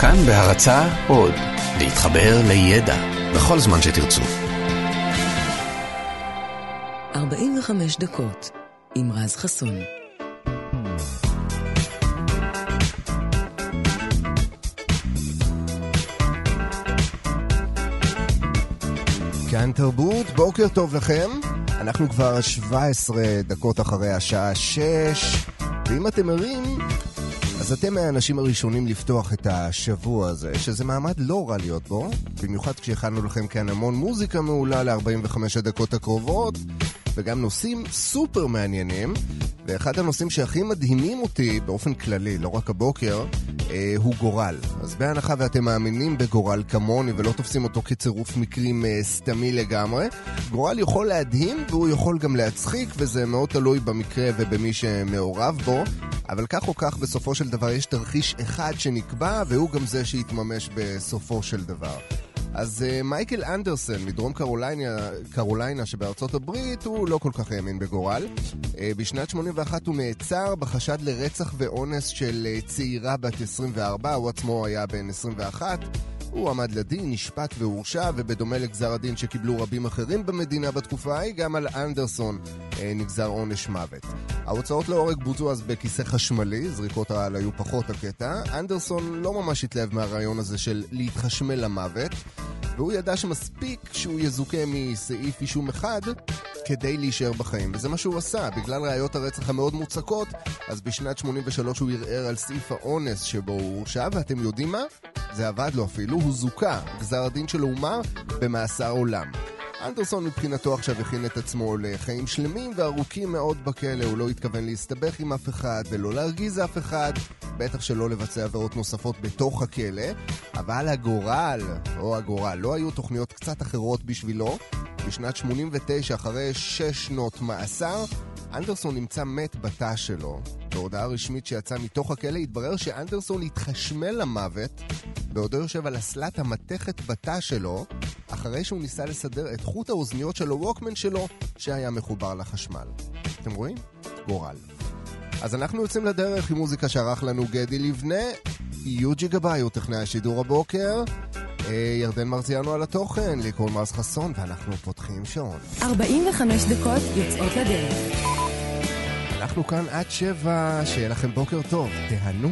כאן בהרצה עוד, להתחבר לידע בכל זמן שתרצו. 45 דקות עם רז חסון. כאן תרבות, בוקר טוב לכם. אנחנו כבר 17 דקות אחרי השעה 6, ואם אתם ערים, אז אתם מהאנשים הראשונים לפתוח את השבוע הזה, שזה מעמד לא רע להיות בו, במיוחד כשהכנו לכם כאן המון מוזיקה מעולה ל-45 הדקות הקרובות, וגם נושאים סופר מעניינים. ואחד הנושאים שהכי מדהימים אותי באופן כללי, לא רק הבוקר, אה, הוא גורל. אז בהנחה ואתם מאמינים בגורל כמוני ולא תופסים אותו כצירוף מקרים אה, סתמי לגמרי, גורל יכול להדהים והוא יכול גם להצחיק, וזה מאוד תלוי במקרה ובמי שמעורב בו. אבל כך או כך, בסופו של דבר יש תרחיש אחד שנקבע, והוא גם זה שיתממש בסופו של דבר. אז uh, מייקל אנדרסן מדרום קרוליינה, קרוליינה שבארצות הברית הוא לא כל כך האמין בגורל. Uh, בשנת 81 הוא נעצר בחשד לרצח ואונס של uh, צעירה בת 24, הוא עצמו היה בן 21. הוא עמד לדין, נשפט והורשע, ובדומה לגזר הדין שקיבלו רבים אחרים במדינה בתקופה ההיא, גם על אנדרסון אה, נגזר עונש מוות. ההוצאות להורג בוצעו אז בכיסא חשמלי, זריקות העל היו פחות הקטע. אנדרסון לא ממש התלהב מהרעיון הזה של להתחשמל למוות, והוא ידע שמספיק שהוא יזוכה מסעיף אישום אחד כדי להישאר בחיים. וזה מה שהוא עשה, בגלל ראיות הרצח המאוד מוצקות, אז בשנת 83 הוא ערער על סעיף האונס שבו הוא הורשע, ואתם יודעים מה? זה עבד לו אפילו, הוא זוכה. גזר הדין שלו הומר במאסר עולם. אנדרסון מבחינתו עכשיו הכין את עצמו לחיים שלמים וארוכים מאוד בכלא, הוא לא התכוון להסתבך עם אף אחד ולא להרגיז אף אחד, בטח שלא לבצע עבירות נוספות בתוך הכלא, אבל הגורל, או הגורל, לא היו תוכניות קצת אחרות בשבילו. בשנת 89, אחרי 6 שנות מאסר, אנדרסון נמצא מת בתא שלו. בהודעה רשמית שיצאה מתוך הכלא התברר שאנדרסון התחשמל למוות בעודו יושב על אסלת המתכת בתא שלו, אחרי שהוא ניסה לסדר את חוט האוזניות של הווקמן שלו, שהיה מחובר לחשמל. אתם רואים? גורל. אז אנחנו יוצאים לדרך עם מוזיקה שערך לנו גדי לבנה, יוג'י גבאי הוא טכנאי השידור הבוקר, אה, ירדן מרציאנו על התוכן, לי קוראים מרס חסון, ואנחנו פותחים שעון. 45 דקות יוצאות לדרך. אנחנו כאן עד שבע, שיהיה לכם בוקר טוב, תהנו.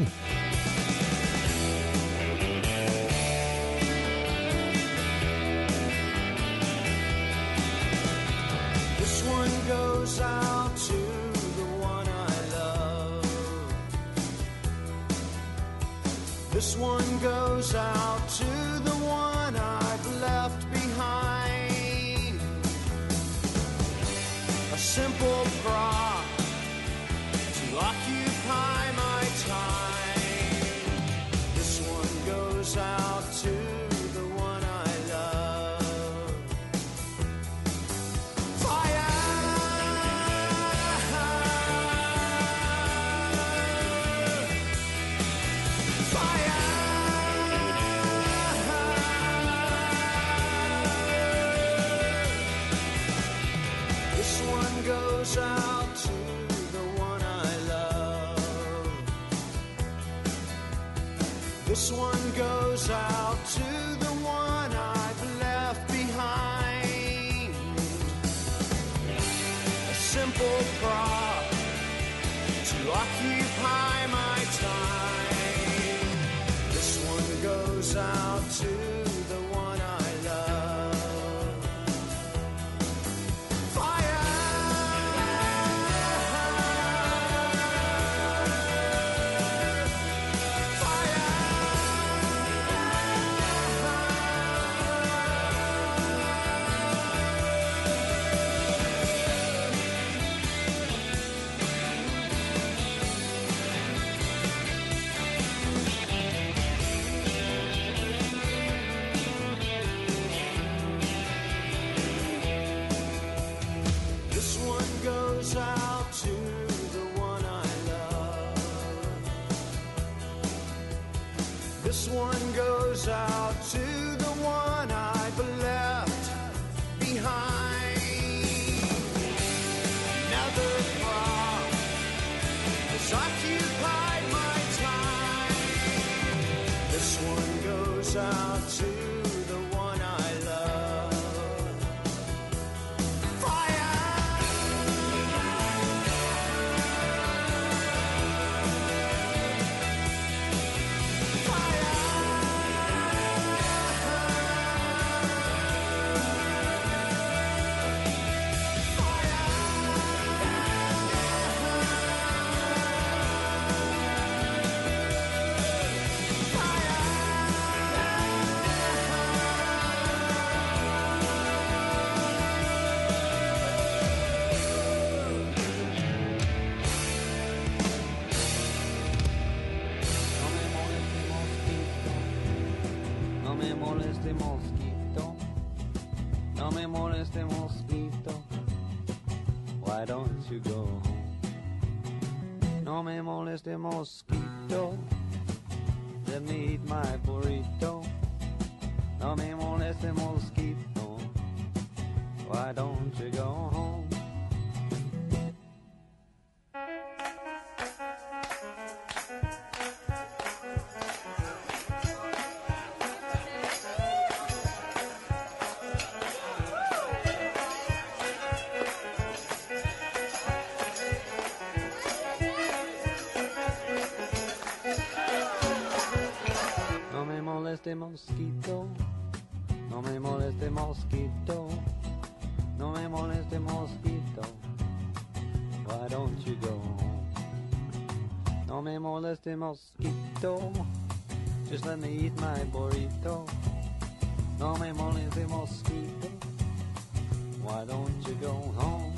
Out to the one I've left behind. A simple prop to occupy my time. This one goes out to you go home? No me moleste mosquito, let me eat my moleste mosquito, just let me eat my burrito. No me moleste mosquito, why don't you go home?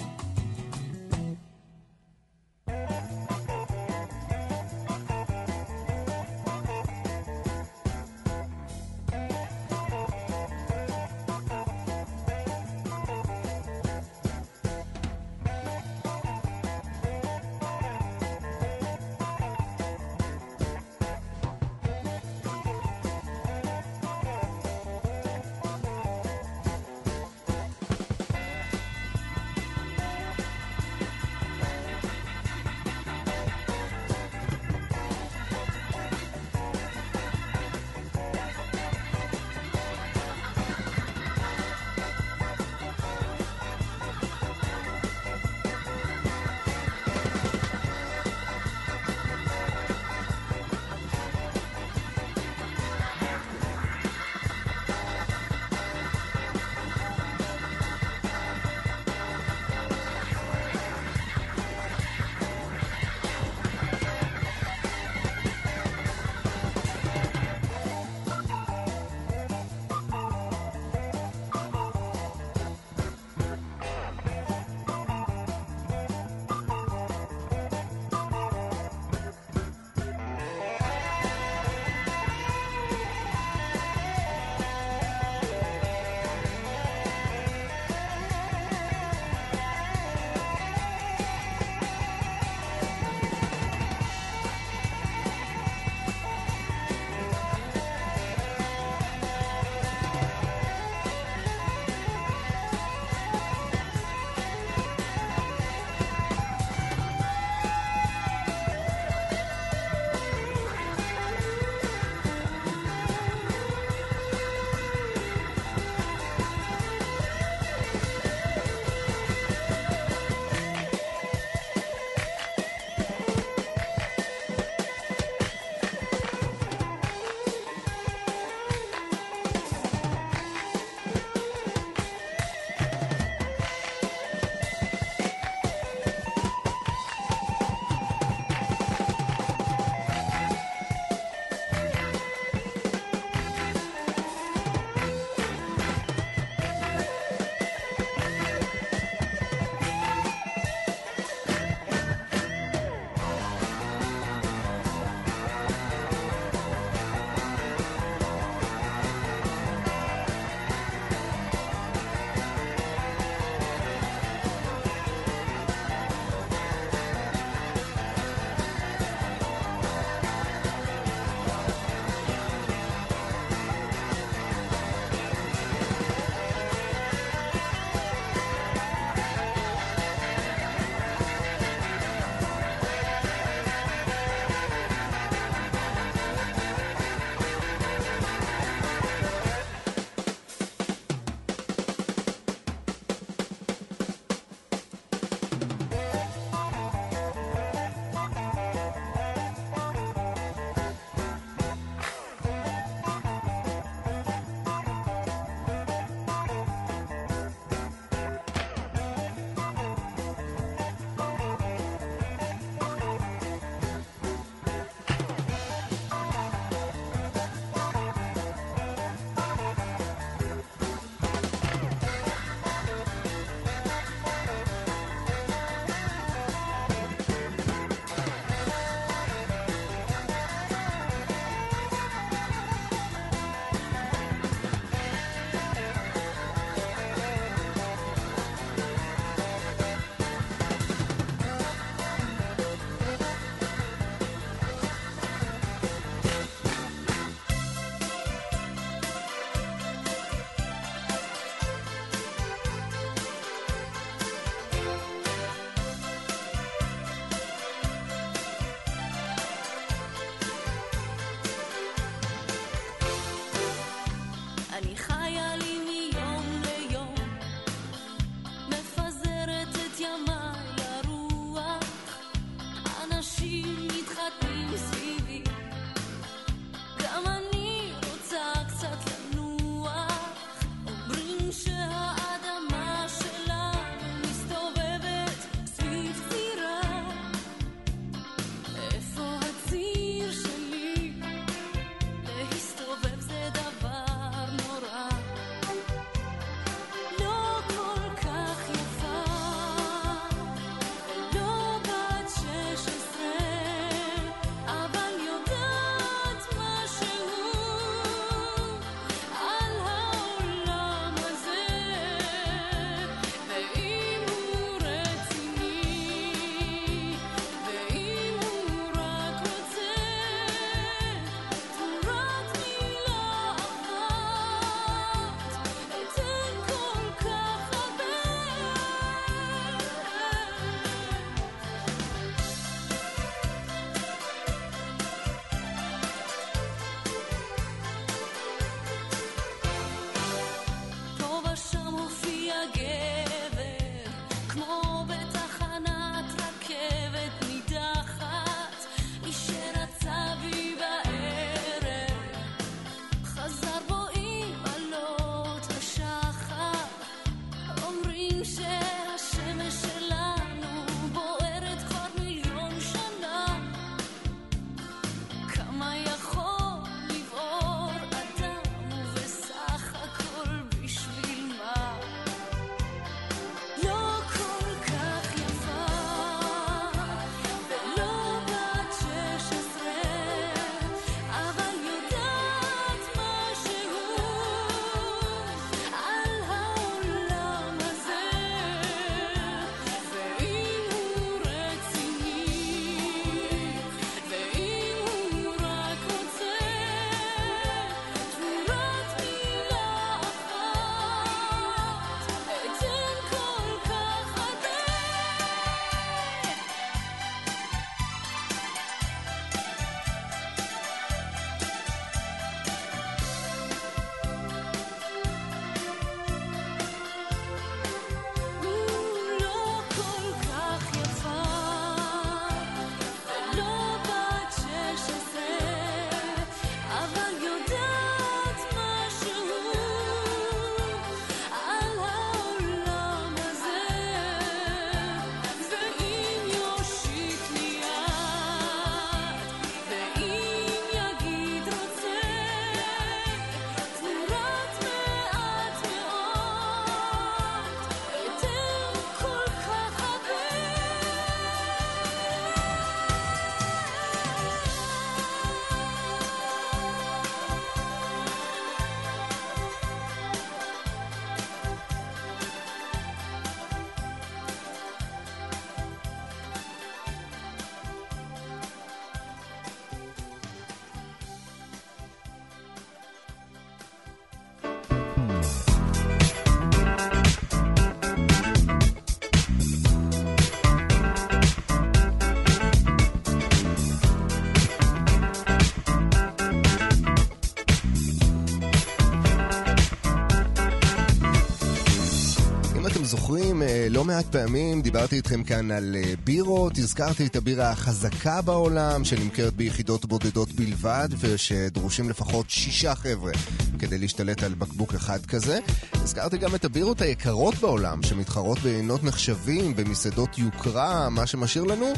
לא מעט פעמים דיברתי איתכם כאן על אה, בירות, הזכרתי את הבירה החזקה בעולם, שנמכרת ביחידות בודדות בלבד, ושדרושים לפחות שישה חבר'ה כדי להשתלט על בקבוק אחד כזה. הזכרתי גם את הבירות היקרות בעולם, שמתחרות בעינות נחשבים, במסעדות יוקרה, מה שמשאיר לנו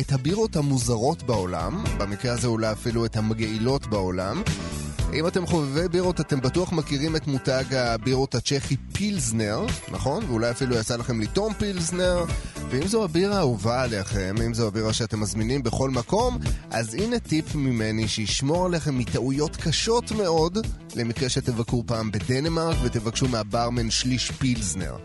את הבירות המוזרות בעולם, במקרה הזה אולי אפילו את המגעילות בעולם. אם אתם חובבי בירות, אתם בטוח מכירים את מותג הבירות הצ'כי פילזנר, נכון? ואולי אפילו יצא לכם לטעום פילזנר. ואם זו הבירה האהובה עליכם, אם זו הבירה שאתם מזמינים בכל מקום, אז הנה טיפ ממני שישמור עליכם מטעויות קשות מאוד, למקרה שתבקרו פעם בדנמרק ותבקשו מהברמן שליש פילזנר.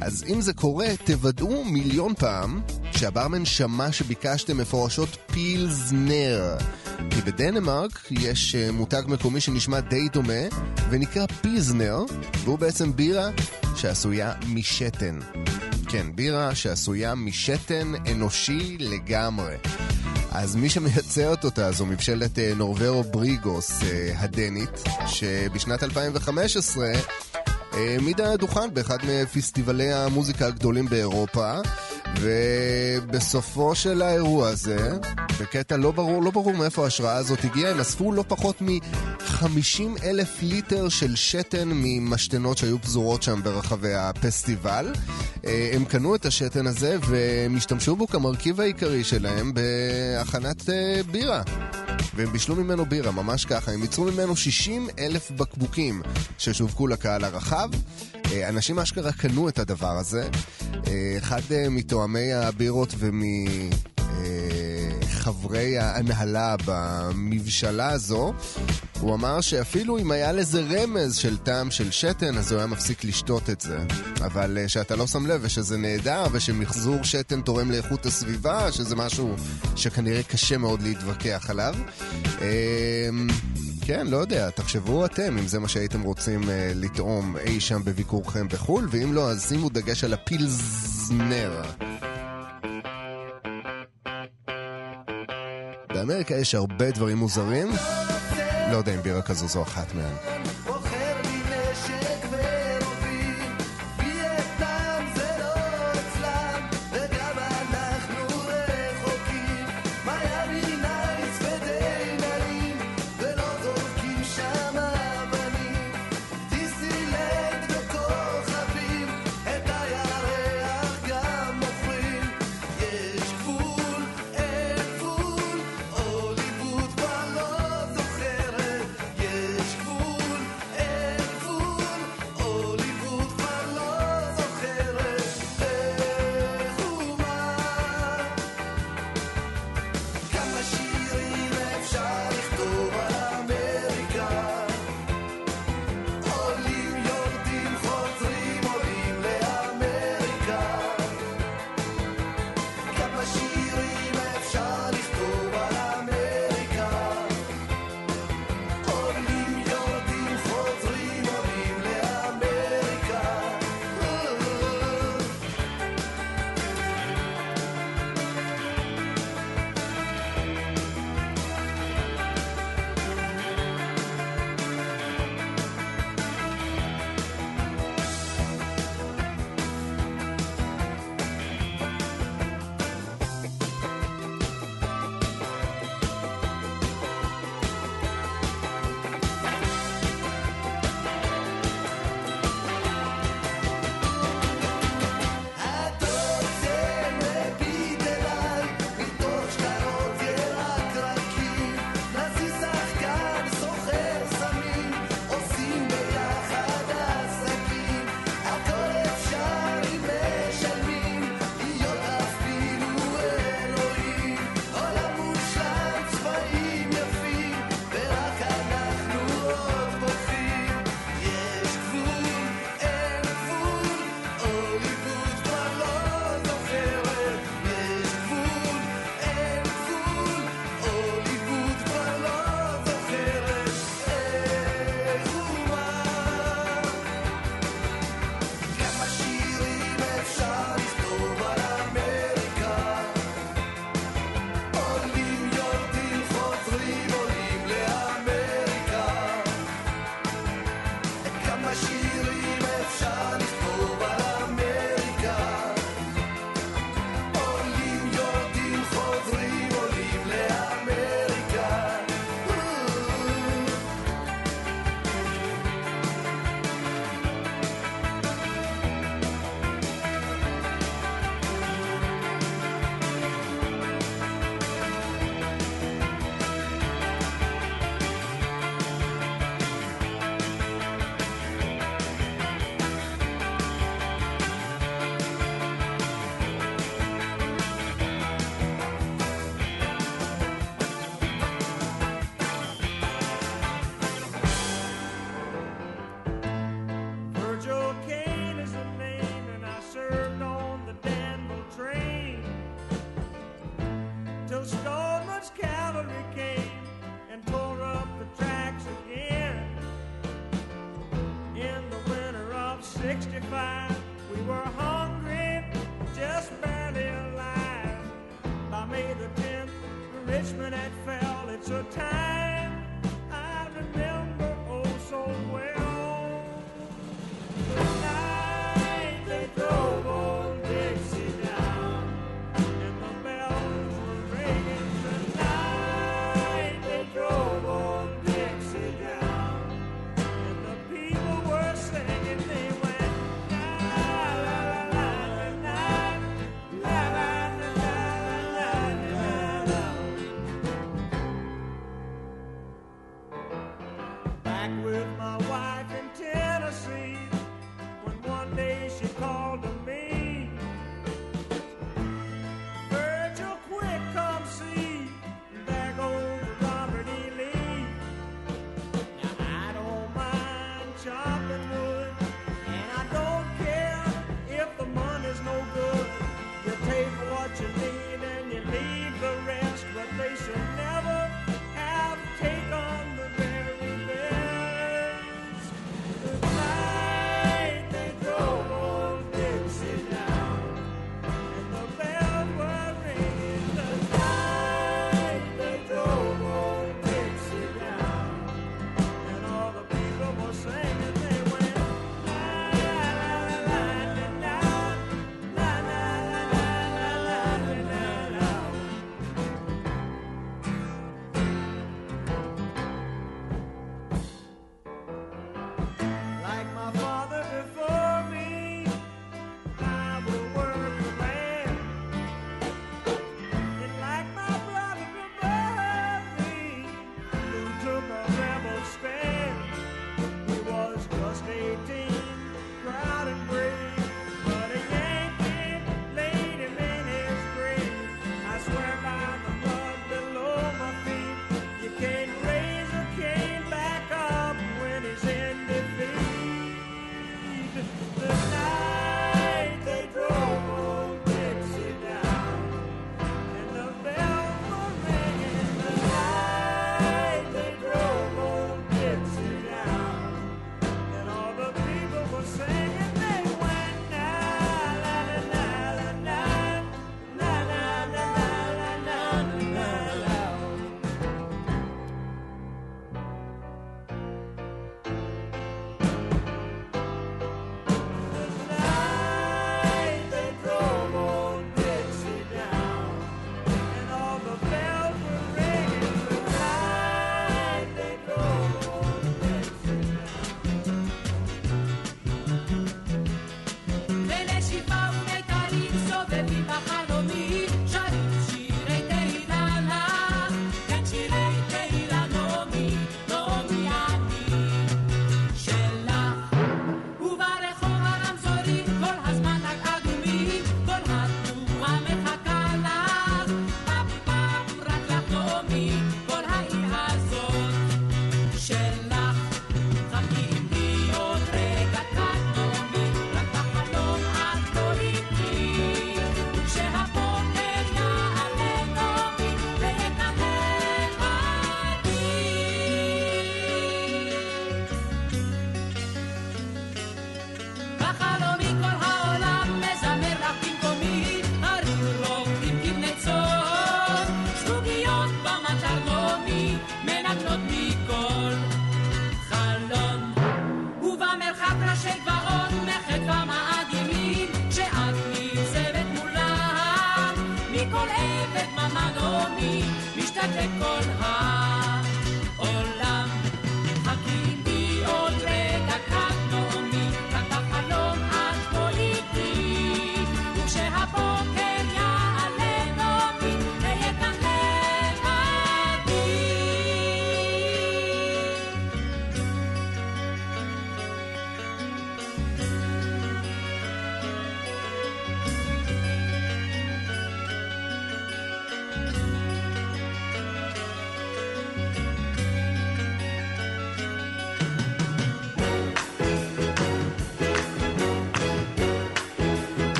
אז אם זה קורה, תוודאו מיליון פעם שהברמן שמע שביקשתם מפורשות פילזנר. כי בדנמרק יש אה, מותג מקומי שנשמע די דומה, ונקרא פיזנר, והוא בעצם בירה שעשויה משתן. כן, בירה שעשויה משתן אנושי לגמרי. אז מי שמייצרת אותה זו מבשלת אה, נורברו בריגוס אה, הדנית, שבשנת 2015 העמידה דוכן באחד מפסטיבלי המוזיקה הגדולים באירופה, ובסופו של האירוע הזה, בקטע לא ברור, לא ברור מאיפה ההשראה הזאת הגיעה, הם אספו לא פחות מ-50 אלף ליטר של שתן ממשתנות שהיו פזורות שם ברחבי הפסטיבל. אה, הם קנו את השתן הזה והם השתמשו בו כמרכיב העיקרי שלהם בהכנת אה, בירה. והם בישלו ממנו בירה, ממש ככה. הם ייצרו ממנו 60 אלף בקבוקים ששווקו לקהל הרחב. אה, אנשים אשכרה קנו את הדבר הזה. אחד מתואמי הבירות ומחברי ההנהלה במבשלה הזו, הוא אמר שאפילו אם היה לזה רמז של טעם של שתן, אז הוא היה מפסיק לשתות את זה. אבל אה, שאתה לא שם לב ושזה נהדר, ושמחזור שתן תורם לאיכות הסביבה, שזה משהו שכנראה קשה מאוד להתווכח עליו. אמ, כן, לא יודע, תחשבו אתם אם זה מה שהייתם רוצים אה, לטעום אי שם בביקורכם בחו"ל, ואם לא, אז שימו דגש על הפילזנר. באמריקה יש הרבה דברים מוזרים. לא יודע אם בירה כזו זו אחת מהן.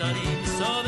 tarim so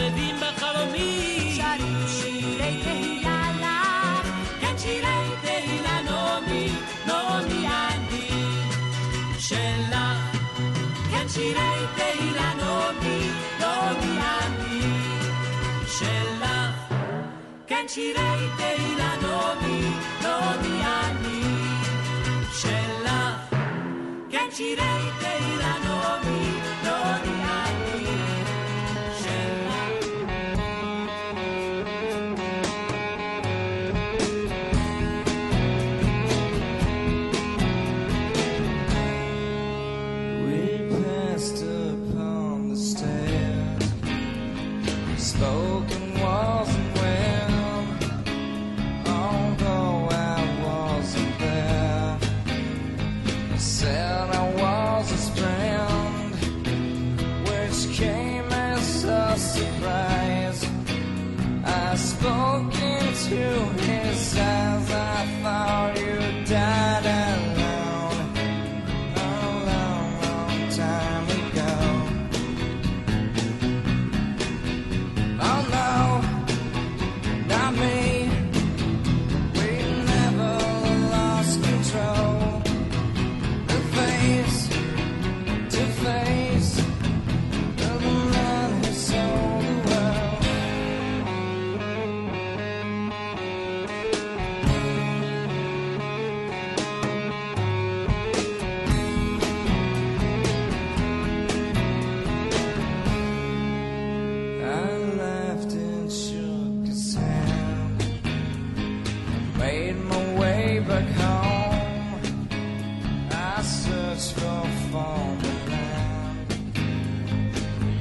fall down.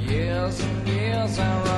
Years and years I.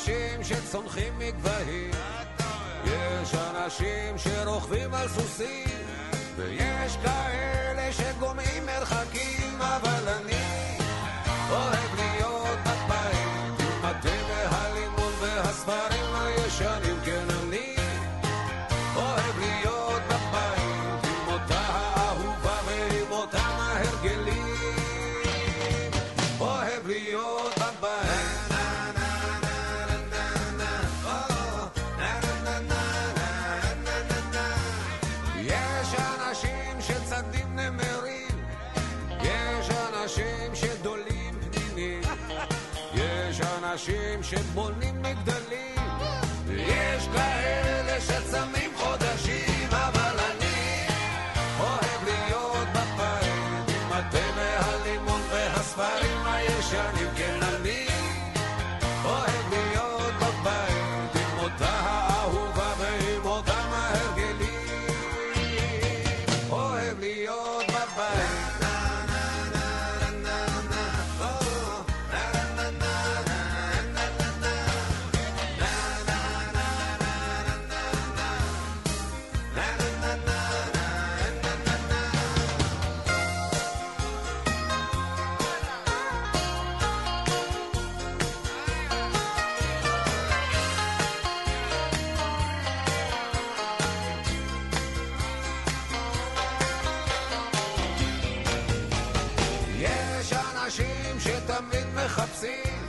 אנשים שצונחים מגבהים, יש אנשים שרוכבים על סוסים, ויש כאלה שגומעים מרחקים, אבל אני אוהב להיות מטבעים, עם התה והספרים הישנים. Deixa up. מעשים.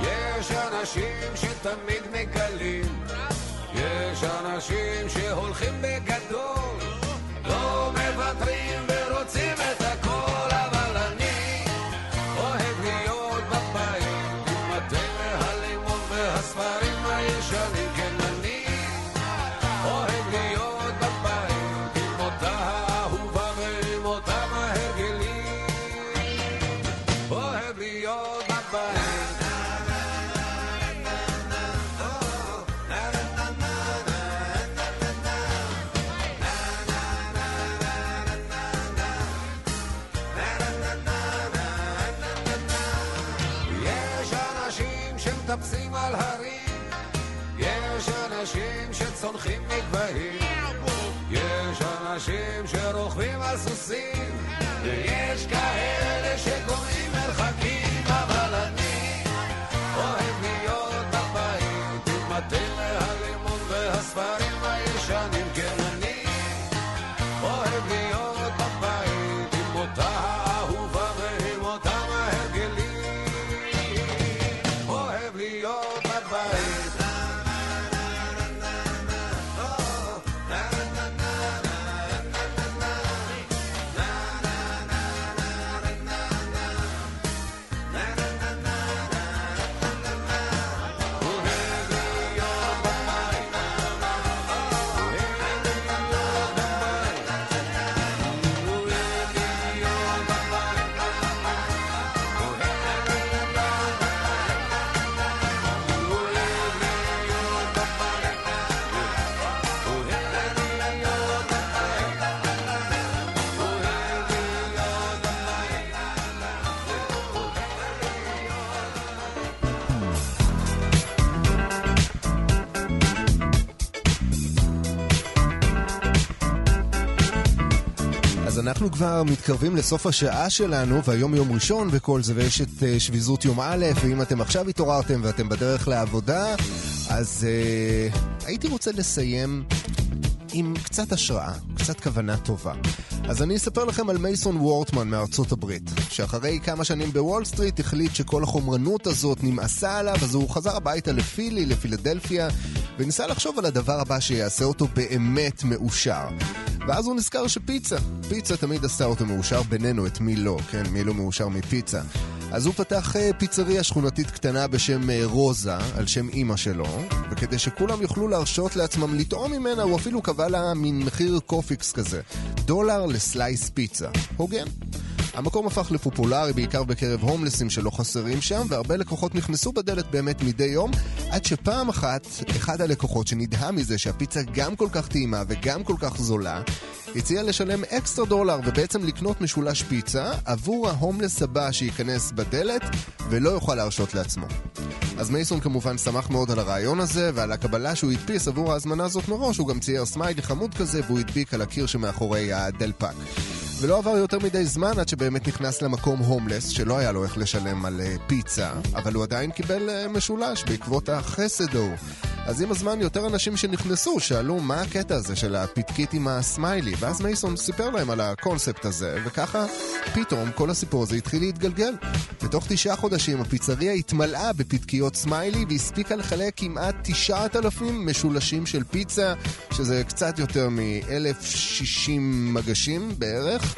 יש אנשים שתמיד מגלים, יש אנשים שהולכים בגדול, לא מוותרים. אנשים שצונחים מגבהים, יש אנשים שרוכבים על סוסים, ויש כאלה שקוראים מרחקים, כבר מתקרבים לסוף השעה שלנו, והיום יום ראשון וכל זה, ויש את אה, שביזות יום א', ואם אתם עכשיו התעוררתם ואתם בדרך לעבודה, אז uh, הייתי רוצה לסיים עם קצת השראה, קצת כוונה טובה. אז אני אספר לכם על מייסון וורטמן מארצות הברית, שאחרי כמה שנים בוול סטריט החליט שכל החומרנות הזאת נמאסה עליו, אז הוא חזר הביתה לפילי, לפילדלפיה, וניסה לחשוב על הדבר הבא שיעשה אותו באמת מאושר. ואז הוא נזכר שפיצה, פיצה תמיד עשתה אותו מאושר בינינו, את מי לא, כן, מי לא מאושר מפיצה. אז הוא פתח אה, פיצריה שכונתית קטנה בשם אה, רוזה, על שם אימא שלו, וכדי שכולם יוכלו להרשות לעצמם לטעום ממנה, הוא אפילו קבע לה מין מחיר קופיקס כזה, דולר ל slice פיצה. הוגן. המקום הפך לפופולרי בעיקר בקרב הומלסים שלא חסרים שם, והרבה לקוחות נכנסו בדלת באמת מדי יום, עד שפעם אחת, אחד הלקוחות שנדהם מזה שהפיצה גם כל כך טעימה וגם כל כך זולה, הציע לשלם אקסטרה דולר ובעצם לקנות משולש פיצה עבור ההומלס הבא שייכנס בדלת ולא יוכל להרשות לעצמו. אז מייסון כמובן שמח מאוד על הרעיון הזה ועל הקבלה שהוא הדפיס עבור ההזמנה הזאת מראש, הוא גם צייר סמיילי חמוד כזה והוא הדביק על הקיר שמאחורי הדלפק. ולא עבר יותר מדי זמן עד שבאמת נכנס למקום הומלס, שלא היה לו איך לשלם על uh, פיצה, אבל הוא עדיין קיבל uh, משולש בעקבות החסד ההוא. אז עם הזמן יותר אנשים שנכנסו שאלו מה הקטע הזה של הפתקית עם הסמיילי, ואז מייסון סיפר להם על הקונספט הזה, וככה פתאום כל הסיפור הזה התחיל להתגלגל. בתוך תשעה חודשים הפיצריה התמלאה בפתקיות סמיילי והספיקה לחלק כמעט תשעת אלפים משולשים של פיצה, שזה קצת יותר מ-1060 מגשים בערך.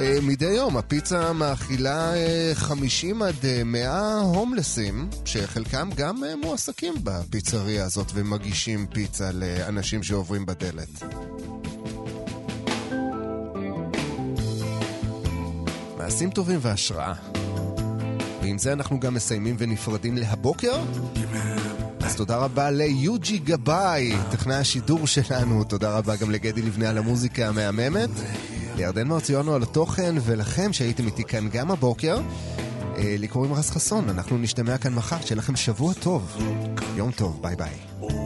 אה, מדי יום הפיצה מאכילה אה, 50 עד אה, 100 הומלסים, שחלקם גם אה, מועסקים בפיצריה הזאת ומגישים פיצה לאנשים שעוברים בדלת. מעשים טובים והשראה. ועם זה אנחנו גם מסיימים ונפרדים להבוקר. אז תודה רבה ליוג'י גבאי, טכנאי השידור שלנו. תודה רבה גם לגדי לבנה על המוזיקה המהממת. לירדן מרציונו על התוכן, ולכם שהייתם איתי כאן גם הבוקר. לי קוראים רז חסון, אנחנו נשתמע כאן מחר, שיהיה לכם שבוע טוב. יום טוב, ביי ביי.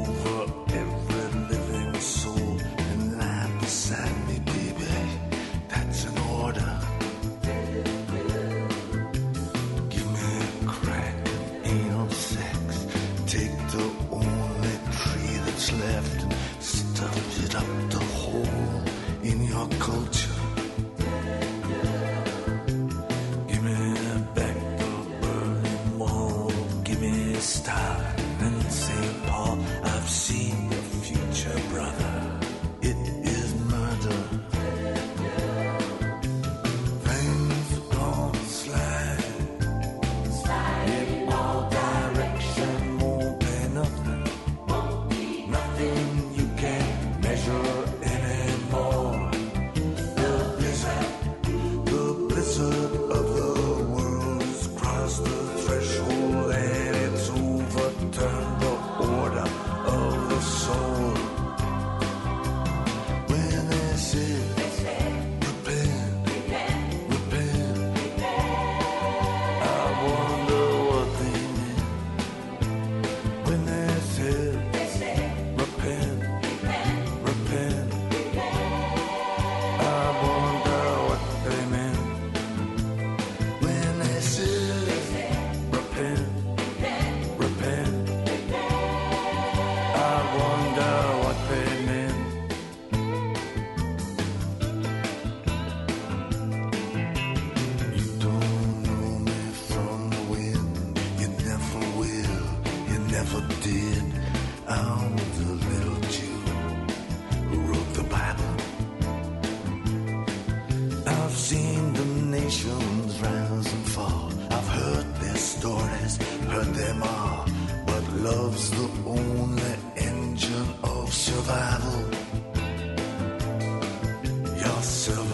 Your survival.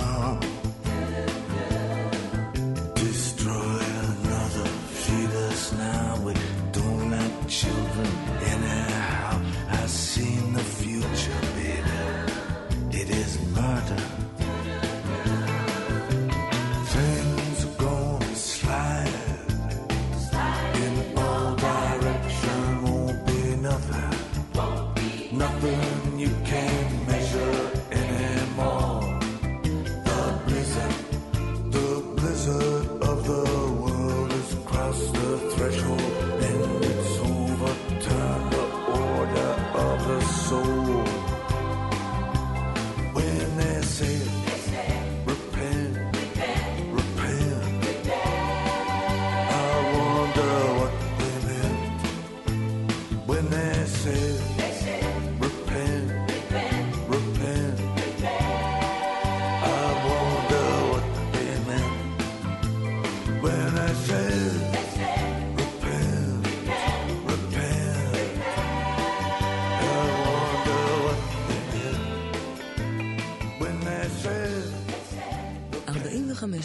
Oh.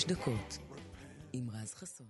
דקות עם רז חסון.